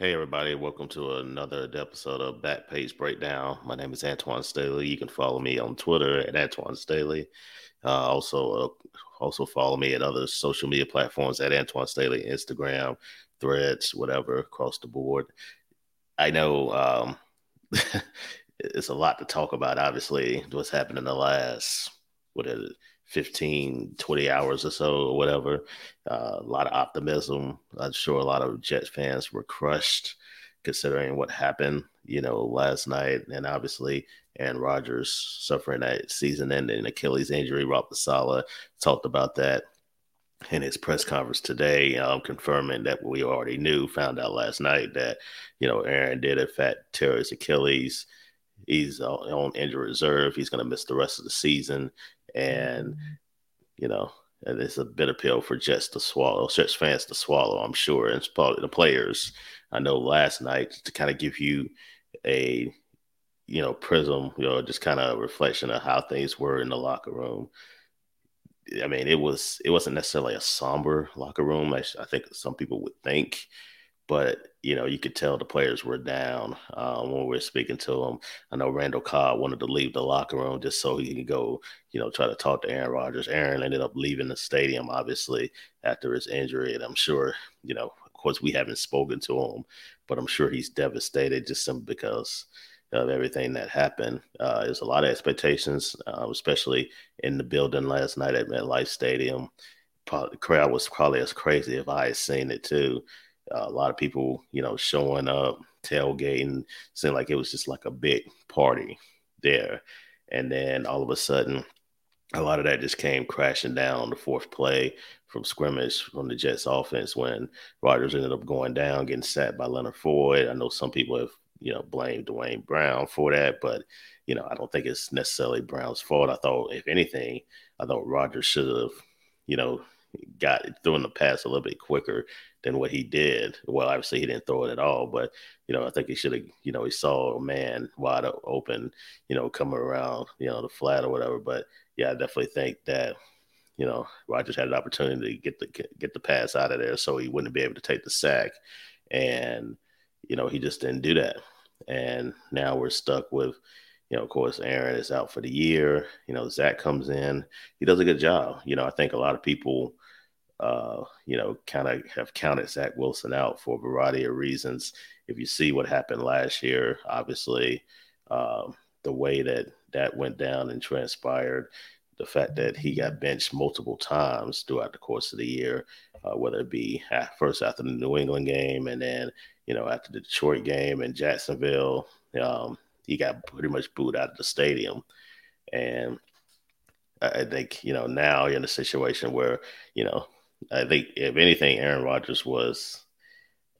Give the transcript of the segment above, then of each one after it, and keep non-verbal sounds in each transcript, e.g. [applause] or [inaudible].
Hey, everybody, welcome to another episode of Backpage Breakdown. My name is Antwan Staley. You can follow me on Twitter at Antwan Staley. Uh, also, uh, also follow me at other social media platforms at Antwan Staley, Instagram, Threads, whatever, across the board. I know um, [laughs] it's a lot to talk about, obviously, what's happened in the last, what is it, 15, 20 hours or so, or whatever. Uh, a lot of optimism. I'm sure a lot of Jets fans were crushed considering what happened, you know, last night. And obviously, Aaron Rodgers suffering that season ending Achilles injury. Robert Saleh talked about that in his press conference today, um, confirming that we already knew, found out last night that, you know, Aaron did in fact tear his Achilles. He's on injury reserve. He's going to miss the rest of the season and you know it's a bitter pill for Jets to swallow, Jets fans to swallow. I'm sure, and probably the players. I know last night to kind of give you a you know prism, you know, just kind of reflection of how things were in the locker room. I mean, it was it wasn't necessarily a somber locker room. I, I think some people would think, but you know, you could tell the players were down um, when we were speaking to them. I know Randall Cobb wanted to leave the locker room just so he could go, you know, try to talk to Aaron Rodgers. Aaron ended up leaving the stadium, obviously, after his injury. And I'm sure, you know, of course, we haven't spoken to him, but I'm sure he's devastated just simply because of everything that happened. Uh, there's a lot of expectations, uh, especially in the building last night at MetLife Stadium. Probably, the crowd was probably as crazy if I had seen it too Uh, a lot of people, you know, showing up, tailgating, seemed like it was just like a big party there. And then all of a sudden, a lot of that just came crashing down the fourth play from scrimmage from the Jets offense when Rodgers ended up going down, getting sacked by Leonard Floyd. I know some people have, you know, blamed Duane Brown for that, but, you know, I don't think it's necessarily Brown's fault. I thought, if anything, I thought Rodgers should have, you know, got throwing the pass a little bit quicker than what he did. Well, obviously he didn't throw it at all, but you know, I think he should have, you know, he saw a man wide open, you know, coming around, you know, the flat or whatever. But yeah, I definitely think that, you know, Rodgers had an opportunity to get the get the pass out of there so he wouldn't be able to take the sack. And, you know, he just didn't do that. And now we're stuck with, you know, of course, Aaron is out for the year. You know, Zach comes in. He does a good job. You know, I think a lot of people uh, you know, kind of have counted Zach Wilson out for a variety of reasons. If you see what happened last year, obviously, uh, the way that that went down and transpired, the fact that he got benched multiple times throughout the course of the year, uh, whether it be first after the New England game and then, you know, after the Detroit game and Jacksonville, um, he got pretty much booed out of the stadium. And I think, you know, now you're in a situation where, you know, I think if anything, Aaron Rodgers was,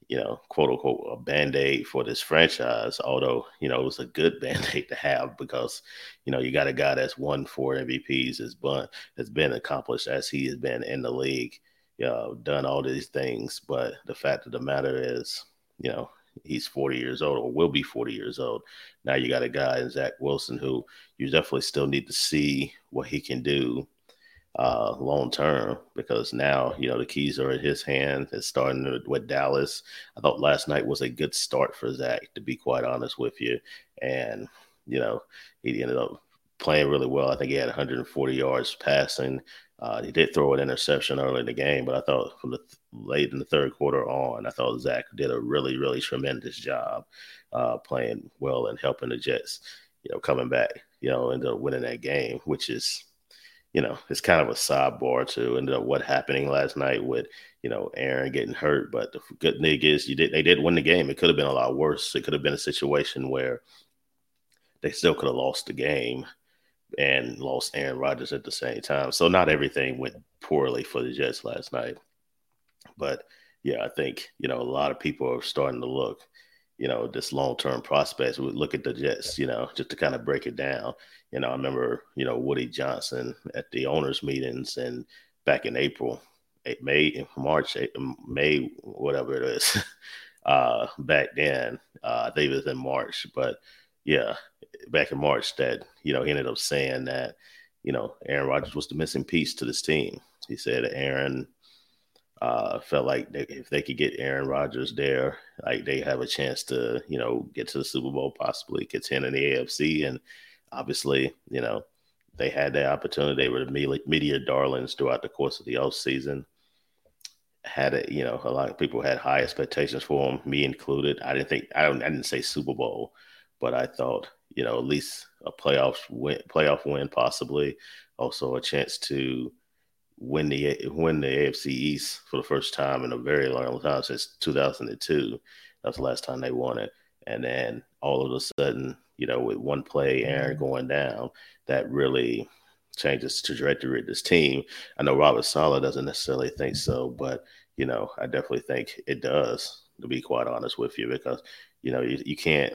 you know, quote unquote, a band aid for this franchise. Although you know it was a good [laughs] band aid to have because you know you got a guy that's won four MVPs, has been has been accomplished as he has been in the league, you know, done all these things. But the fact of the matter is, you know, he's 40 years old or will be 40 years old. Now you got a guy in Zach Wilson who you definitely still need to see what he can do uh, long term because now you know the keys are in his hand. It's starting with Dallas. I thought last night was a good start for Zach, to be quite honest with you. And you know he ended up playing really well. I think he had 140 yards passing. Uh, he did throw an interception early in the game, but I thought from the th- late in the third quarter on, I thought Zach did a really, really tremendous job uh, playing well and helping the Jets, you know, coming back, you know, ended up winning that game, which is you know, it's kind of a sidebar to ended up what happening last night with, you know, Aaron getting hurt. But the good thing is you did they did win the game. It could have been a lot worse. It could have been a situation where they still could have lost the game and lost Aaron Rodgers at the same time. So not everything went poorly for the Jets last night. But yeah, I think, you know, a lot of people are starting to look you know, this long term prospects. We look at the Jets, you know, just to kind of break it down. You know, I remember, you know, Woody Johnson at the owners' meetings and back in April, May, March, May, whatever it is, [laughs] uh, back then. Uh, I think it was in March, but yeah, back in March that, you know, he ended up saying that, you know, Aaron Rodgers was the missing piece to this team. He said Aaron Uh, felt like they, if they could get Aaron Rodgers there, like they have a chance to, you know, get to the Super Bowl, possibly contend in the AFC. And obviously, you know, they had that opportunity. They were the media darlings throughout the course of the off season. Had it, you know, a lot of people had high expectations for them, me included. I didn't think I don't I didn't say Super Bowl, but I thought, you know, at least a playoff win, playoff win, possibly. Also a chance to win the win the AFC East for the first time in a very long time since 2002. That's the last time they won it. And then all of a sudden, you know, with one play, Aaron mm-hmm. going down, that really changes the trajectory of this team. I know Robert Saleh doesn't necessarily think so, but you know, I definitely think it does. To be quite honest with you, because you know you, you can't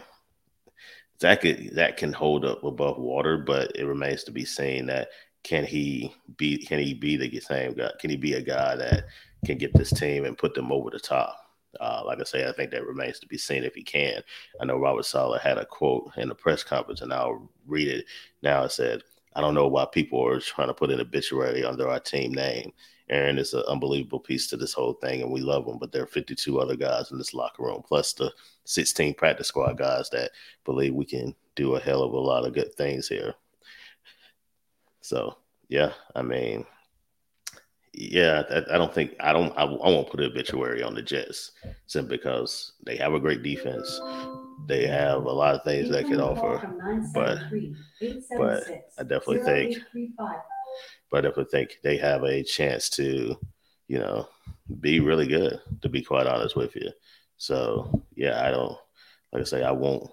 that could that can hold up above water, but it remains to be seen that can he be can he be the same guy? Can he be a guy that can get this team and put them over the top? Uh, like I say, I think that remains to be seen if he can. I know Robert Saleh had a quote in the press conference, and I'll read it now. It said, I don't know why people are trying to put an obituary under our team name. Aaron is an unbelievable piece to this whole thing, and we love him. But there are 52 other guys in this locker room, plus the 16 practice squad guys that believe we can do a hell of a lot of good things here. So yeah, I mean, yeah, I, I don't think I don't I, I, won't put an obituary on the Jets simply because they have a great defense. They have a lot of things they can offer, but but I definitely think, but I definitely think they have a chance to, you know, be really good. To be quite honest with you, so yeah, I don't like I say I won't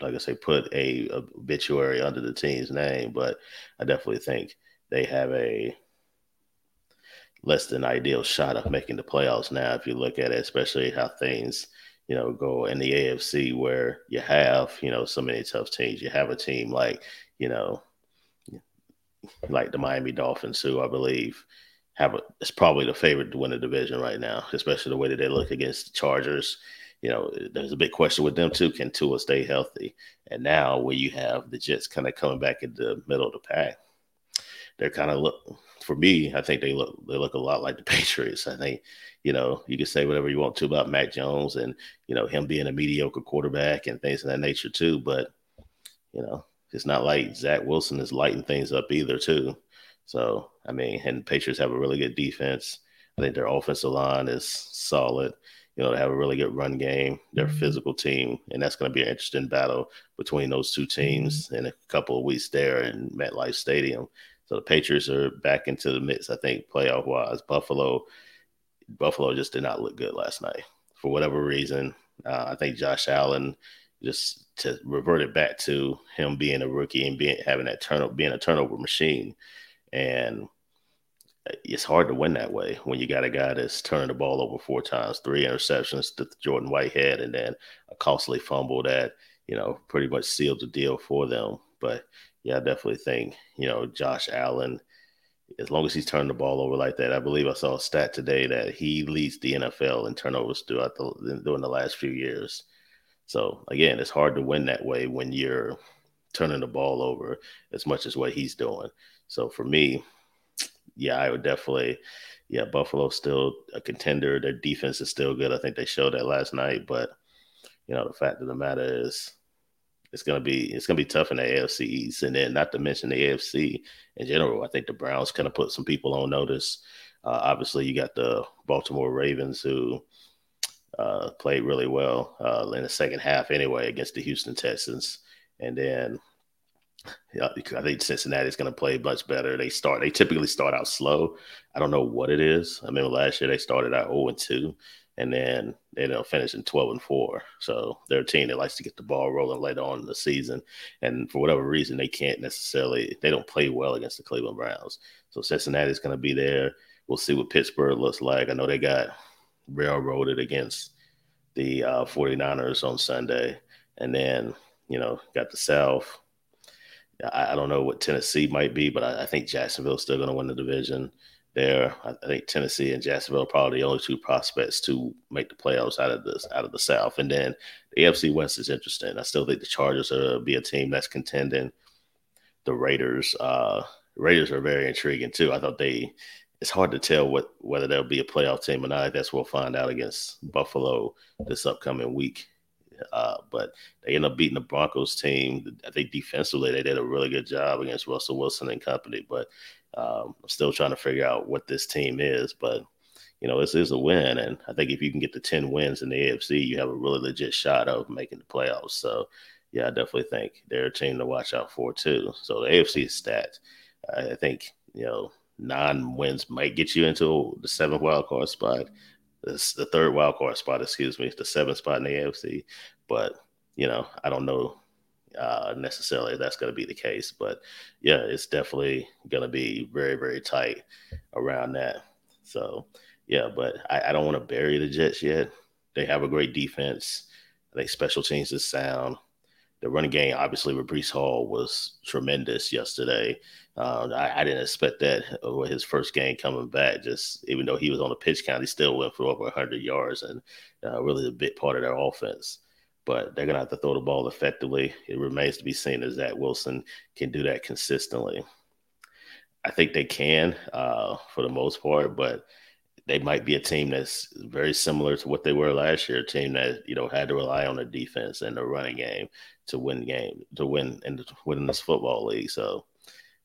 like I say, put a, obituary under the team's name, but I definitely think they have a less than ideal shot of making the playoffs now. If you look at it, especially how things you know go in the AFC, where you have you know so many tough teams. You have a team like you know like the Miami Dolphins, who I believe have a, it's probably the favorite to win the division right now, especially the way that they look against the Chargers you know, there's a big question with them too. Can Tua stay healthy? And now where you have the Jets kind of coming back in the middle of the pack, they're kind of look for me. I think they look they look a lot like the [laughs] Patriots. I think you know you can say whatever you want to about Mac Jones and you know him being a mediocre quarterback and things of that nature too. But you know it's not like Zach Wilson is lighting things up either too. So I mean, and Patriots have a really good defense. I think their offensive line is solid you know, they have a really good run game. They're a mm-hmm. physical team, and that's going to be an interesting battle between those two teams mm-hmm. in a couple of weeks there in MetLife Stadium. So the Patriots are back into the mix, I think, playoff wise. Buffalo, Buffalo just did not look good last night for whatever reason. Uh, I think Josh Allen just to revert it back to him being a rookie and being having that turnover, being a turnover machine, and it's hard to win that way when you got a guy that's turning the ball over four times, three interceptions that Jordan Whitehead, and then a costly fumble that you know pretty much sealed the deal for them. But yeah, I definitely think you know Josh Allen, as long as he's turning the ball over like that, I believe I saw a stat today that he leads the NFL in turnovers throughout the during the last few years. So again, it's hard to win that way when you're turning the ball over as much as what he's doing. So for me, yeah, I would definitely. Yeah, Buffalo's still a contender. Their defense is still good. I think they showed that last night. But you know, the fact of the matter is, it's gonna be it's gonna be tough in the AFC East, and then not to mention the AFC in general. I think the Browns kind of put some people on notice. Uh, obviously, you got the Baltimore Ravens who uh, played really well uh, in the second half anyway against the Houston Texans, and then yeah, I think Cincinnati's going to play much better. They start. They typically start out slow. I don't know what it is. I mean, last year they started out zero and two, and then they up finishing twelve and four. So they're a team that likes to get the ball rolling later on in the season, and for whatever reason, they can't necessarily. They don't play well against the Cleveland Browns. So Cincinnati's going to be there. We'll see what Pittsburgh looks like. I know they got railroaded against the uh, 49ers on Sunday, and then you know got the South I, I don't know what Tennessee might be, but I, I think Jacksonville's still going to win the division there. I, I think Tennessee and Jacksonville are probably the only two prospects to make the playoffs out of this out of the South. And then the AFC West is interesting. I still think the Chargers are be a team that's contending. The Raiders, uh, Raiders are very intriguing too. I thought they it's hard to tell what whether there'll be a playoff team or not. I guess we'll find out against Buffalo this upcoming week. But they end up beating the Broncos team. I think defensively they did a really good job against Russell Wilson and company. But um, I'm still trying to figure out what this team is. But you know, this is a win, and I think if you can get the ten wins in the AFC, you have a really legit shot of making the playoffs. So yeah, I definitely think they're a team to watch out for too. So the AFC is stacked. I think you know nine wins might get you into the seventh wild card spot. This the third wild card spot, excuse me, the seventh spot in the AFC. But you know, I don't know uh, necessarily that's going to be the case. But yeah, it's definitely going to be very, very tight around that. So yeah, but I, I don't want to bury the Jets yet. They have a great defense. They special teams is sound the running game, obviously, with Breece Hall was tremendous yesterday. Uh, I, I, didn't expect that with his first game coming back. Just even though he was on the pitch count, he still went for over 100 yards and uh, really a big part of their offense. But they're going to have to throw the ball effectively. It remains to be seen if Zach Wilson can do that consistently. I think they can uh, for the most part, but they might be a team that's very similar to what they were last year, a team that you know had to rely on the defense and the running game to win game to win and win this football league. So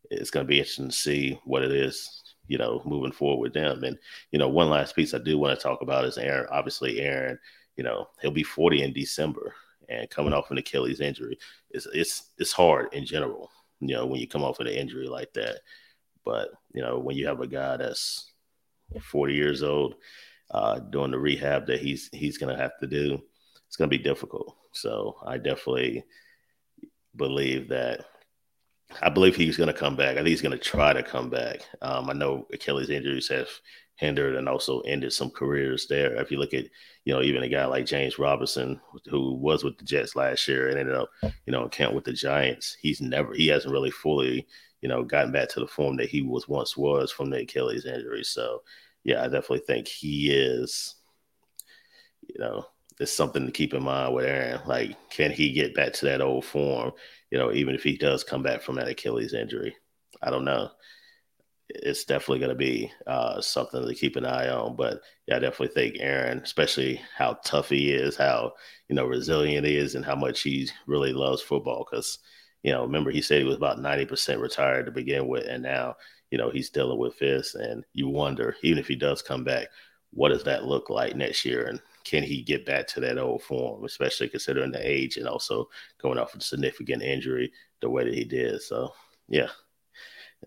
it's going to be interesting to see what it is, you know, moving forward with them. And you know, one last piece I do want to talk about is Aaron. Obviously, Aaron, you know, he'll be 40 in December, and coming off an Achilles injury, it's it's it's hard in general. You know, when you come off of an injury like that. But you know, when you have a guy that's 40 years old, uh, doing the rehab that he's he's going to have to do, it's going to be difficult. So I definitely believe that. I believe he's going to come back. I think he's going to try to come back. Um, I know Achilles injuries have hindered and also ended some careers there. If you look at, you know, even a guy like James Robinson, who was with the Jets last year and ended up, you know, count with the Giants, he's never, he hasn't really fully, you know, gotten back to the form that he was once was from the Achilles injury. So, yeah, I definitely think he is, you know, it's something to keep in mind with Aaron. Like, can he get back to that old form? You know, even if he does come back from that Achilles injury, I don't know. It's definitely going to be uh, something to keep an eye on. But yeah, I definitely think Aaron, especially how tough he is, how you know resilient he is, and how much he really loves football. Because you know, remember he said he was about ninety percent retired to begin with, and now you know he's dealing with this, and you wonder even if he does come back, what does that look like next year? And can he get back to that old form, especially considering the age and also going off a significant injury the way that he did. So, yeah.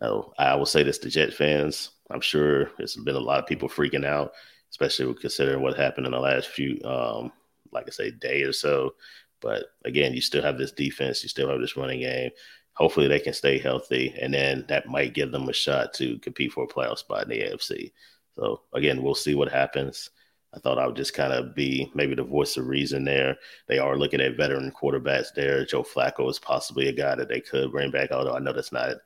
You know, I will say this to Jet fans. I'm sure there's been a lot of people freaking out, especially with considering what happened in the last few, um, like I say, day or so. But again, you still have this defense, you still have this running game. Hopefully, they can stay healthy, and then that might give them a shot to compete for a playoff spot in the AFC. So again, we'll see what happens. I thought I would just kind of be maybe the voice of reason there. They are looking at veteran quarterbacks there. Joe Flacco is possibly a guy that they could bring back, although I know that's not,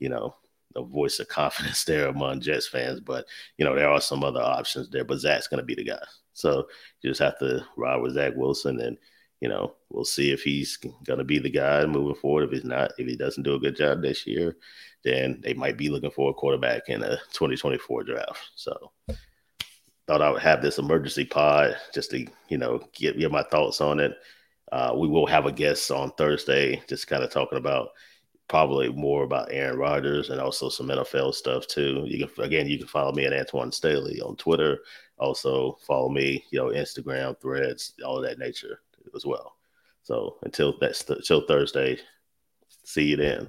you know, the voice of [laughs] confidence there among Jets fans. But, you know, there are some other options there. But Zach's going to be the guy. So you just have to ride with Zach Wilson and, you know, we'll see if he's going to be the guy moving forward. If he's not, if he doesn't do a good job this year, then they might be looking for a quarterback in a 2024 draft. So, thought I would have this emergency pod just to, you know, get, get my thoughts on it. Uh, we will have a guest on Thursday, just kind of talking about probably more about Aaron Rodgers and also some NFL stuff too. You can again, you can follow me at Antwan Staley on Twitter. Also follow me, you know, Instagram, Threads, all that nature as well. So until that's until Thursday, see you then.